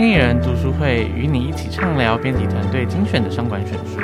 经理人读书会与你一起畅聊编辑团队精选的商管选书。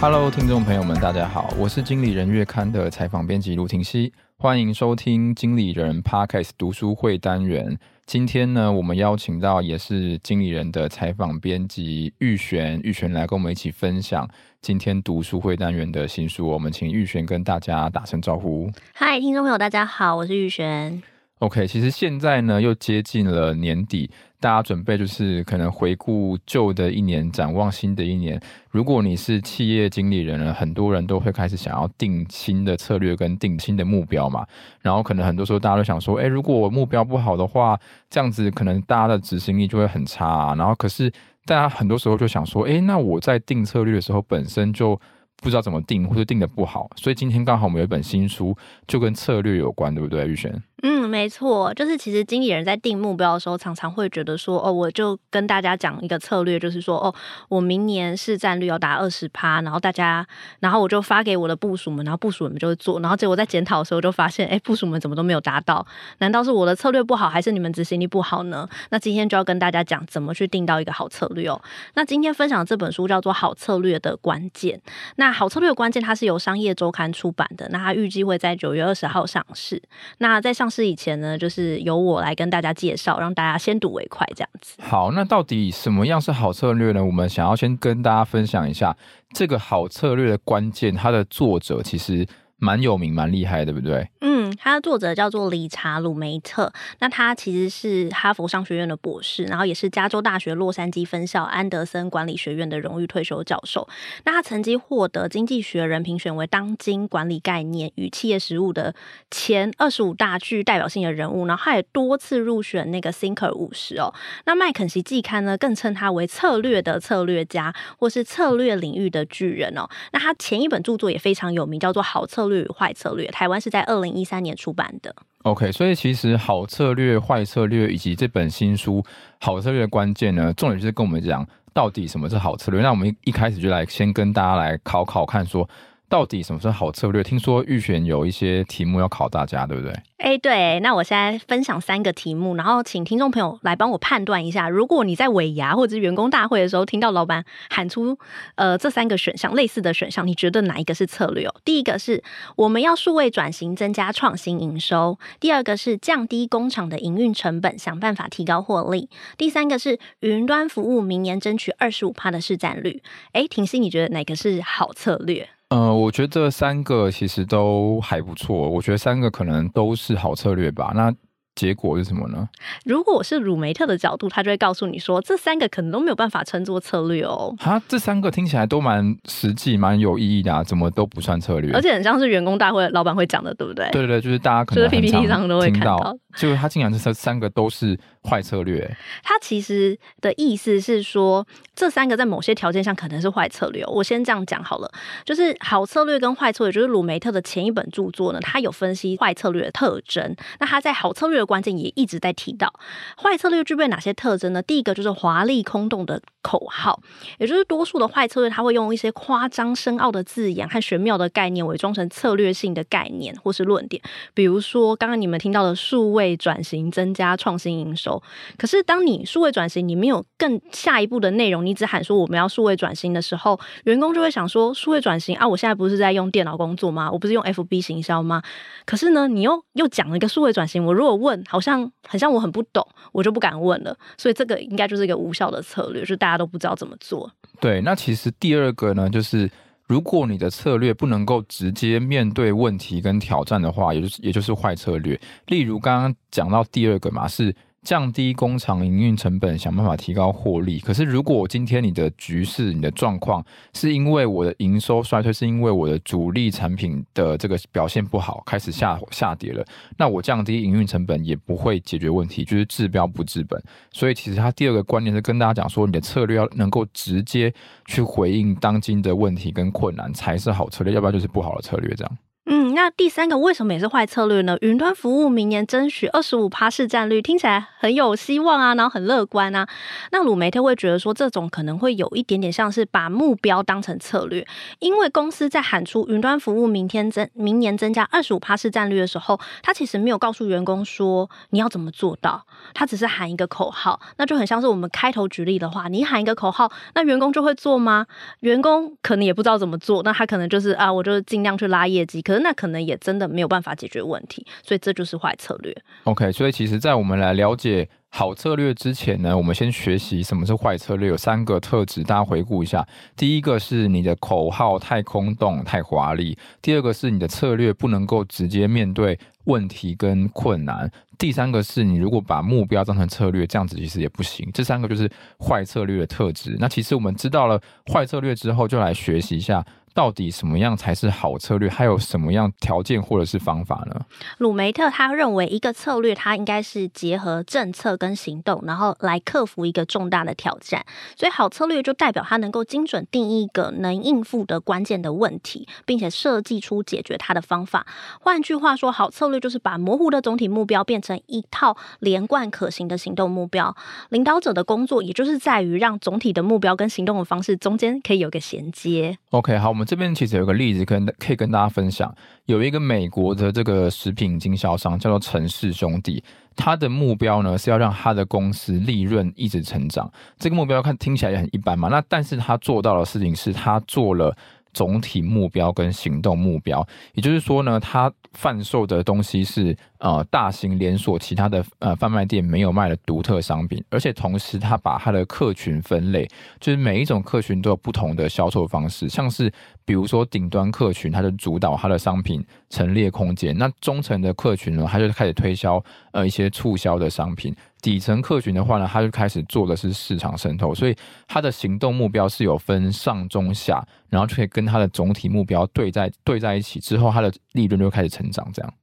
Hello，听众朋友们，大家好，我是经理人月刊的采访编辑卢廷熙，欢迎收听经理人 Podcast 读书会单元。今天呢，我们邀请到也是经理人的采访编辑玉璇，玉璇来跟我们一起分享今天读书会单元的新书。我们请玉璇跟大家打声招呼。嗨，听众朋友，大家好，我是玉璇。OK，其实现在呢又接近了年底。大家准备就是可能回顾旧的一年，展望新的一年。如果你是企业经理人呢，很多人都会开始想要定新的策略跟定新的目标嘛。然后可能很多时候大家都想说，哎，如果我目标不好的话，这样子可能大家的执行力就会很差啊。然后可是大家很多时候就想说，哎，那我在定策略的时候本身就不知道怎么定，或者定的不好。所以今天刚好我们有一本新书，就跟策略有关，对不对，玉璇？嗯，没错，就是其实经理人在定目标的时候，常常会觉得说，哦，我就跟大家讲一个策略，就是说，哦，我明年市占率要达二十趴，然后大家，然后我就发给我的部署们，然后部署们就会做，然后结果在检讨的时候就发现，哎，部署们怎么都没有达到？难道是我的策略不好，还是你们执行力不好呢？那今天就要跟大家讲怎么去定到一个好策略哦。那今天分享这本书叫做《好策略的关键》，那好策略的关键它是由商业周刊出版的，那它预计会在九月二十号上市。那在上是以前呢，就是由我来跟大家介绍，让大家先睹为快，这样子。好，那到底什么样是好策略呢？我们想要先跟大家分享一下这个好策略的关键，它的作者其实。蛮有名，蛮厉害，对不对？嗯，他的作者叫做理查·鲁梅特，那他其实是哈佛商学院的博士，然后也是加州大学洛杉矶分校安德森管理学院的荣誉退休教授。那他曾经获得《经济学人》评选为当今管理概念与企业实务的前二十五大具代表性的人物，然后他也多次入选那个 Thinker 五十哦。那麦肯锡季刊呢，更称他为策略的策略家，或是策略领域的巨人哦。那他前一本著作也非常有名，叫做《好策略》。与坏策略，台湾是在二零一三年出版的。OK，所以其实好策略、坏策略以及这本新书《好策略》的关键呢，重点就是跟我们讲到底什么是好策略。那我们一开始就来先跟大家来考考看，说到底什么是好策略？听说预选有一些题目要考大家，对不对？哎、对，那我现在分享三个题目，然后请听众朋友来帮我判断一下，如果你在尾牙或者员工大会的时候听到老板喊出呃这三个选项类似的选项，你觉得哪一个是策略哦？第一个是我们要数位转型，增加创新营收；第二个是降低工厂的营运成本，想办法提高获利；第三个是云端服务，明年争取二十五趴的市占率。哎，廷熙，你觉得哪个是好策略？嗯，我觉得这三个其实都还不错。我觉得三个可能都是好策略吧。那结果是什么呢？如果我是鲁梅特的角度，他就会告诉你说，这三个可能都没有办法称作策略哦。哈，这三个听起来都蛮实际、蛮有意义的啊，怎么都不算策略？而且很像是员工大会老板会讲的，对不对？对对对，就是大家可能就是 PPT 上都会看到，就是他竟然这三个都是坏策略。他其实的意思是说，这三个在某些条件上可能是坏策略。我先这样讲好了，就是好策略跟坏策略，就是鲁梅特的前一本著作呢，他有分析坏策略的特征。那他在好策略。关键也一直在提到坏策略具备哪些特征呢？第一个就是华丽空洞的口号，也就是多数的坏策略，他会用一些夸张深奥的字眼和玄妙的概念，伪装成策略性的概念或是论点。比如说刚刚你们听到的数位转型增加创新营收，可是当你数位转型，你没有更下一步的内容，你只喊说我们要数位转型的时候，员工就会想说数位转型啊，我现在不是在用电脑工作吗？我不是用 FB 行销吗？可是呢，你又又讲了一个数位转型，我如果问。好像好像我很不懂，我就不敢问了。所以这个应该就是一个无效的策略，就大家都不知道怎么做。对，那其实第二个呢，就是如果你的策略不能够直接面对问题跟挑战的话，也就是也就是坏策略。例如刚刚讲到第二个嘛，是。降低工厂营运成本，想办法提高获利。可是，如果今天你的局势、你的状况是因为我的营收衰退，是因为我的主力产品的这个表现不好，开始下下跌了，那我降低营运成本也不会解决问题，就是治标不治本。所以，其实他第二个观念是跟大家讲说，你的策略要能够直接去回应当今的问题跟困难，才是好策略，要不然就是不好的策略。这样。嗯，那第三个为什么也是坏策略呢？云端服务明年争取二十五趴市占率，听起来很有希望啊，然后很乐观啊。那鲁梅特会觉得说，这种可能会有一点点像是把目标当成策略，因为公司在喊出云端服务明天增明年增加二十五趴市占率的时候，他其实没有告诉员工说你要怎么做到，他只是喊一个口号，那就很像是我们开头举例的话，你喊一个口号，那员工就会做吗？员工可能也不知道怎么做，那他可能就是啊，我就尽量去拉业绩，那可能也真的没有办法解决问题，所以这就是坏策略。OK，所以其实，在我们来了解好策略之前呢，我们先学习什么是坏策略。有三个特质，大家回顾一下。第一个是你的口号太空洞、太华丽；第二个是你的策略不能够直接面对问题跟困难；第三个是你如果把目标当成策略，这样子其实也不行。这三个就是坏策略的特质。那其实我们知道了坏策略之后，就来学习一下。到底什么样才是好策略？还有什么样条件或者是方法呢？鲁梅特他认为，一个策略它应该是结合政策跟行动，然后来克服一个重大的挑战。所以，好策略就代表它能够精准定义一个能应付的关键的问题，并且设计出解决它的方法。换句话说，好策略就是把模糊的总体目标变成一套连贯可行的行动目标。领导者的工作也就是在于让总体的目标跟行动的方式中间可以有个衔接。OK，好，我们。这边其实有个例子跟可以跟大家分享，有一个美国的这个食品经销商叫做陈氏兄弟，他的目标呢是要让他的公司利润一直成长。这个目标看听起来也很一般嘛，那但是他做到的事情是他做了总体目标跟行动目标，也就是说呢，他贩售的东西是。呃，大型连锁其他的呃贩卖店没有卖的独特商品，而且同时他把他的客群分类，就是每一种客群都有不同的销售方式，像是比如说顶端客群，他就主导他的商品陈列空间；那中层的客群呢，他就开始推销呃一些促销的商品；底层客群的话呢，他就开始做的是市场渗透。所以他的行动目标是有分上中下，然后就可以跟他的总体目标对在对在一起之后，他的利润就开始成长，这样。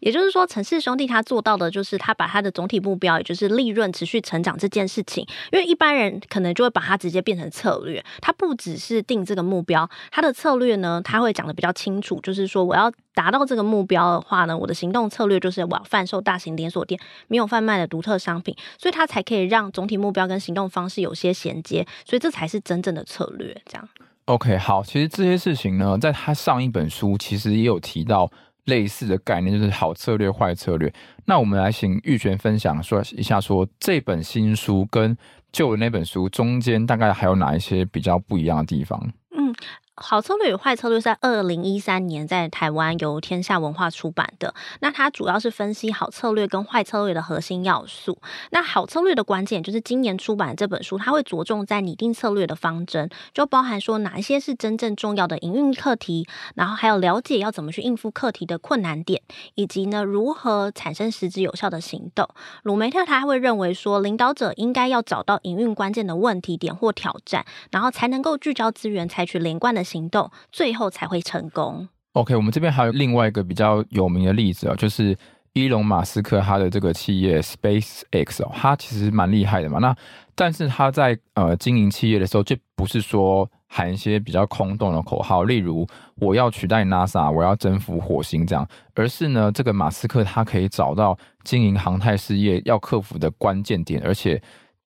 也就是说，陈氏兄弟他做到的就是他把他的总体目标，也就是利润持续成长这件事情。因为一般人可能就会把它直接变成策略，他不只是定这个目标，他的策略呢，他会讲得比较清楚，就是说我要达到这个目标的话呢，我的行动策略就是我要贩售大型连锁店没有贩卖的独特商品，所以他才可以让总体目标跟行动方式有些衔接，所以这才是真正的策略。这样。OK，好，其实这些事情呢，在他上一本书其实也有提到。类似的概念就是好策略、坏策略。那我们来请玉泉分享说一下，说这本新书跟旧的那本书中间大概还有哪一些比较不一样的地方？嗯。好策略与坏策略在二零一三年在台湾由天下文化出版的。那它主要是分析好策略跟坏策略的核心要素。那好策略的关键就是今年出版这本书，它会着重在拟定策略的方针，就包含说哪一些是真正重要的营运课题，然后还有了解要怎么去应付课题的困难点，以及呢如何产生实质有效的行动。鲁梅特他会认为说，领导者应该要找到营运关键的问题点或挑战，然后才能够聚焦资源，采取连贯的。行动最后才会成功。OK，我们这边还有另外一个比较有名的例子啊，就是伊隆马斯克他的这个企业 SpaceX 哦，他其实蛮厉害的嘛。那但是他在呃经营企业的时候，就不是说喊一些比较空洞的口号，例如我要取代 NASA，我要征服火星这样，而是呢，这个马斯克他可以找到经营航太事业要克服的关键点，而且。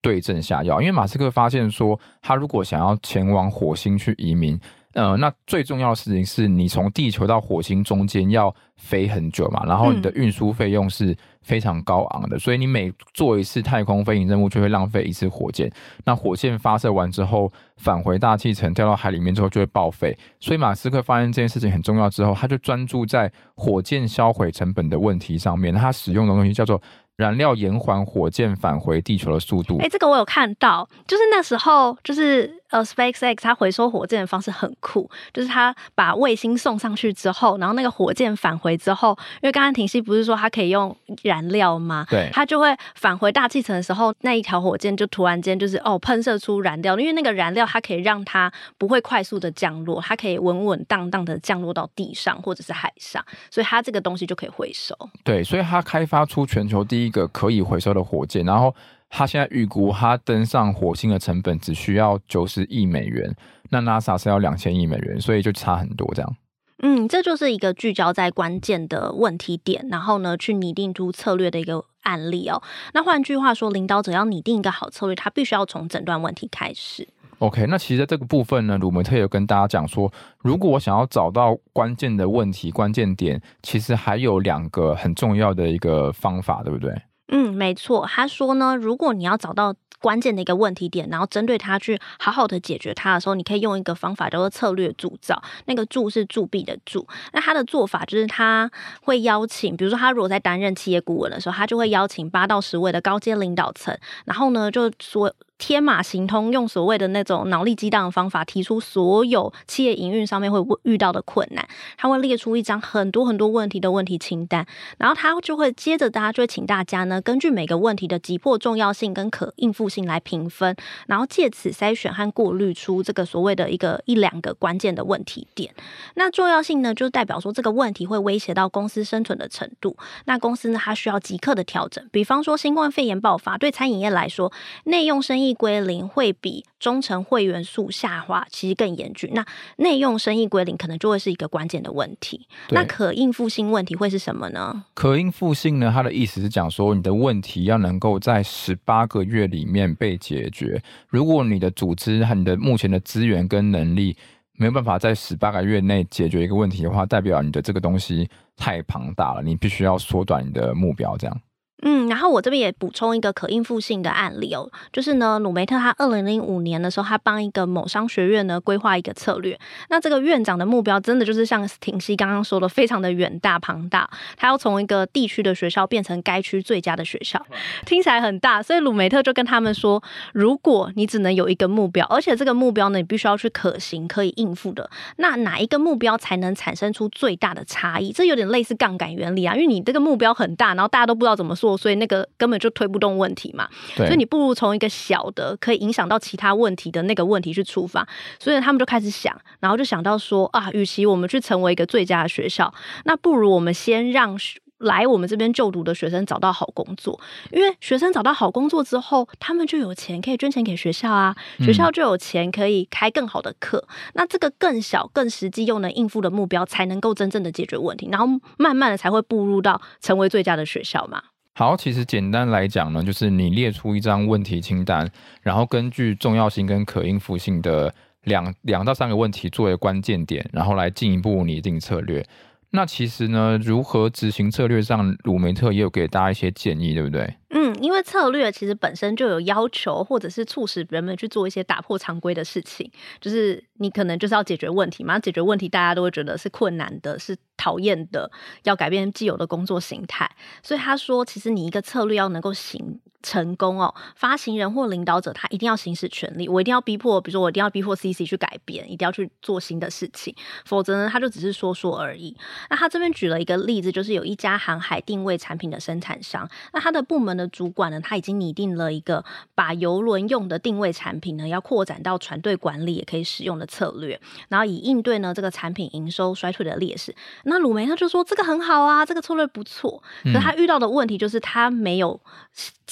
对症下药，因为马斯克发现说，他如果想要前往火星去移民，呃，那最重要的事情是你从地球到火星中间要飞很久嘛，然后你的运输费用是非常高昂的，嗯、所以你每做一次太空飞行任务就会浪费一次火箭。那火箭发射完之后返回大气层掉到海里面之后就会报废，所以马斯克发现这件事情很重要之后，他就专注在火箭销毁成本的问题上面。他使用的东西叫做。燃料延缓火箭返回地球的速度。哎、欸，这个我有看到，就是那时候，就是呃，SpaceX 它回收火箭的方式很酷，就是它把卫星送上去之后，然后那个火箭返回之后，因为刚刚婷熙不是说它可以用燃料吗？对，它就会返回大气层的时候，那一条火箭就突然间就是哦喷射出燃料，因为那个燃料它可以让它不会快速的降落，它可以稳稳当当的降落到地上或者是海上，所以它这个东西就可以回收。对，所以它开发出全球第。一个可以回收的火箭，然后他现在预估他登上火星的成本只需要九十亿美元，那 NASA 是要两千亿美元，所以就差很多这样。嗯，这就是一个聚焦在关键的问题点，然后呢，去拟定出策略的一个案例哦。那换句话说，领导者要拟定一个好策略，他必须要从诊断问题开始。OK，那其实在这个部分呢，鲁梅特有跟大家讲说，如果我想要找到关键的问题、关键点，其实还有两个很重要的一个方法，对不对？嗯，没错。他说呢，如果你要找到关键的一个问题点，然后针对它去好好的解决它的时候，你可以用一个方法叫做策略铸造。那个铸是铸币的铸。那他的做法就是他会邀请，比如说他如果在担任企业顾问的时候，他就会邀请八到十位的高阶领导层，然后呢就说。天马行空，用所谓的那种脑力激荡的方法，提出所有企业营运上面会遇到的困难。他会列出一张很多很多问题的问题清单，然后他就会接着大家就会请大家呢，根据每个问题的急迫重要性跟可应付性来评分，然后借此筛选和过滤出这个所谓的一个一两个关键的问题点。那重要性呢，就代表说这个问题会威胁到公司生存的程度。那公司呢，它需要即刻的调整。比方说新冠肺炎爆发，对餐饮业来说，内用生意。归零会比忠诚会员数下滑其实更严峻。那内用生意归零可能就会是一个关键的问题。那可应付性问题会是什么呢？可应付性呢？它的意思是讲说，你的问题要能够在十八个月里面被解决。如果你的组织和你的目前的资源跟能力没有办法在十八个月内解决一个问题的话，代表你的这个东西太庞大了，你必须要缩短你的目标，这样。嗯，然后我这边也补充一个可应付性的案例哦，就是呢，鲁梅特他二零零五年的时候，他帮一个某商学院呢规划一个策略。那这个院长的目标真的就是像庭熙刚刚说的，非常的远大庞大，他要从一个地区的学校变成该区最佳的学校，听起来很大。所以鲁梅特就跟他们说，如果你只能有一个目标，而且这个目标呢，你必须要去可行、可以应付的，那哪一个目标才能产生出最大的差异？这有点类似杠杆原理啊，因为你这个目标很大，然后大家都不知道怎么做。所以那个根本就推不动问题嘛，所以你不如从一个小的可以影响到其他问题的那个问题去出发。所以他们就开始想，然后就想到说啊，与其我们去成为一个最佳的学校，那不如我们先让来我们这边就读的学生找到好工作。因为学生找到好工作之后，他们就有钱可以捐钱给学校啊，学校就有钱可以开更好的课。那这个更小、更实际又能应付的目标，才能够真正的解决问题，然后慢慢的才会步入到成为最佳的学校嘛。好，其实简单来讲呢，就是你列出一张问题清单，然后根据重要性跟可应付性的两两到三个问题作为关键点，然后来进一步拟定策略。那其实呢，如何执行策略上，鲁梅特也有给大家一些建议，对不对？因为策略其实本身就有要求，或者是促使人们去做一些打破常规的事情。就是你可能就是要解决问题嘛，解决问题大家都会觉得是困难的，是讨厌的，要改变既有的工作形态。所以他说，其实你一个策略要能够行成功哦，发行人或领导者他一定要行使权力，我一定要逼迫，比如说我一定要逼迫 CC 去改变，一定要去做新的事情，否则呢，他就只是说说而已。那他这边举了一个例子，就是有一家航海定位产品的生产商，那他的部门的主管呢，他已经拟定了一个把游轮用的定位产品呢，要扩展到船队管理也可以使用的策略，然后以应对呢这个产品营收衰退的劣势。那鲁梅他就说这个很好啊，这个策略不错，可是他遇到的问题就是他没有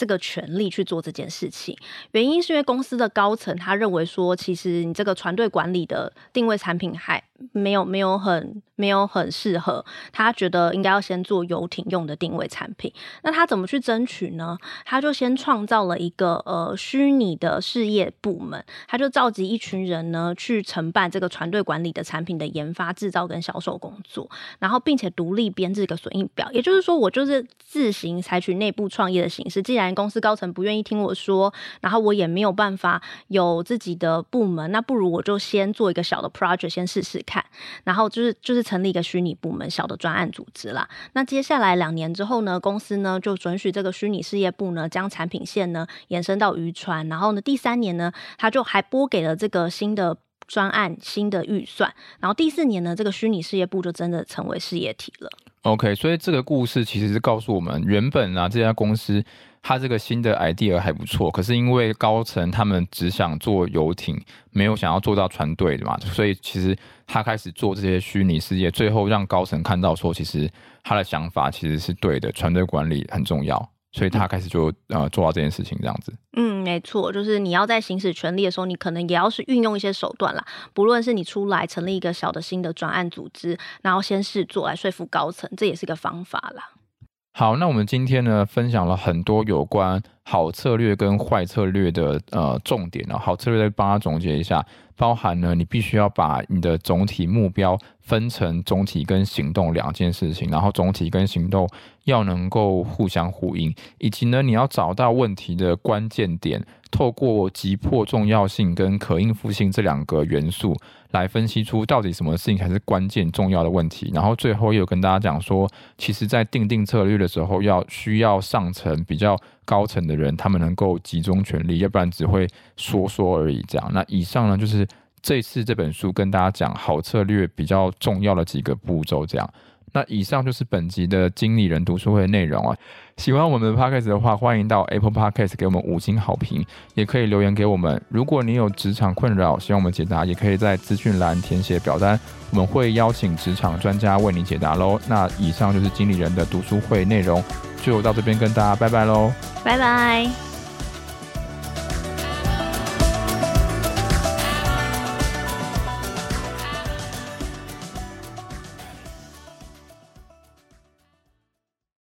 这个。权利去做这件事情，原因是因为公司的高层他认为说，其实你这个团队管理的定位产品还没有没有很没有很适合，他觉得应该要先做游艇用的定位产品。那他怎么去争取呢？他就先创造了一个呃虚拟的事业部门，他就召集一群人呢去承办这个船队管理的产品的研发、制造跟销售工作，然后并且独立编制一个损益表。也就是说，我就是自行采取内部创业的形式。既然公司高层不愿意听我说，然后我也没有办法有自己的部门，那不如我就先做一个小的 project，先试试。看然后就是就是成立一个虚拟部门，小的专案组织啦。那接下来两年之后呢，公司呢就准许这个虚拟事业部呢将产品线呢延伸到渔船。然后呢，第三年呢，他就还拨给了这个新的专案新的预算。然后第四年呢，这个虚拟事业部就真的成为事业体了。OK，所以这个故事其实是告诉我们，原本啊这家公司。他这个新的 idea 还不错，可是因为高层他们只想做游艇，没有想要做到船队的嘛，所以其实他开始做这些虚拟世界，最后让高层看到说，其实他的想法其实是对的，船队管理很重要。所以他开始就呃做到这件事情这样子。嗯，没错，就是你要在行使权利的时候，你可能也要是运用一些手段啦。不论是你出来成立一个小的新的专案组织，然后先试做来说服高层，这也是一个方法啦。好，那我们今天呢，分享了很多有关好策略跟坏策略的呃重点呢。好策略再帮他总结一下，包含呢，你必须要把你的总体目标分成总体跟行动两件事情，然后总体跟行动要能够互相呼应，以及呢，你要找到问题的关键点，透过急迫重要性跟可应付性这两个元素。来分析出到底什么事情才是关键重要的问题，然后最后又跟大家讲说，其实，在定定策略的时候，要需要上层比较高层的人，他们能够集中权力，要不然只会说说而已。这样，那以上呢，就是这次这本书跟大家讲好策略比较重要的几个步骤，这样。那以上就是本集的经理人读书会内容啊。喜欢我们的 Podcast 的话，欢迎到 Apple Podcast 给我们五星好评，也可以留言给我们。如果你有职场困扰，希望我们解答，也可以在资讯栏填写表单，我们会邀请职场专家为你解答喽。那以上就是经理人的读书会内容，就到这边跟大家拜拜喽，拜拜。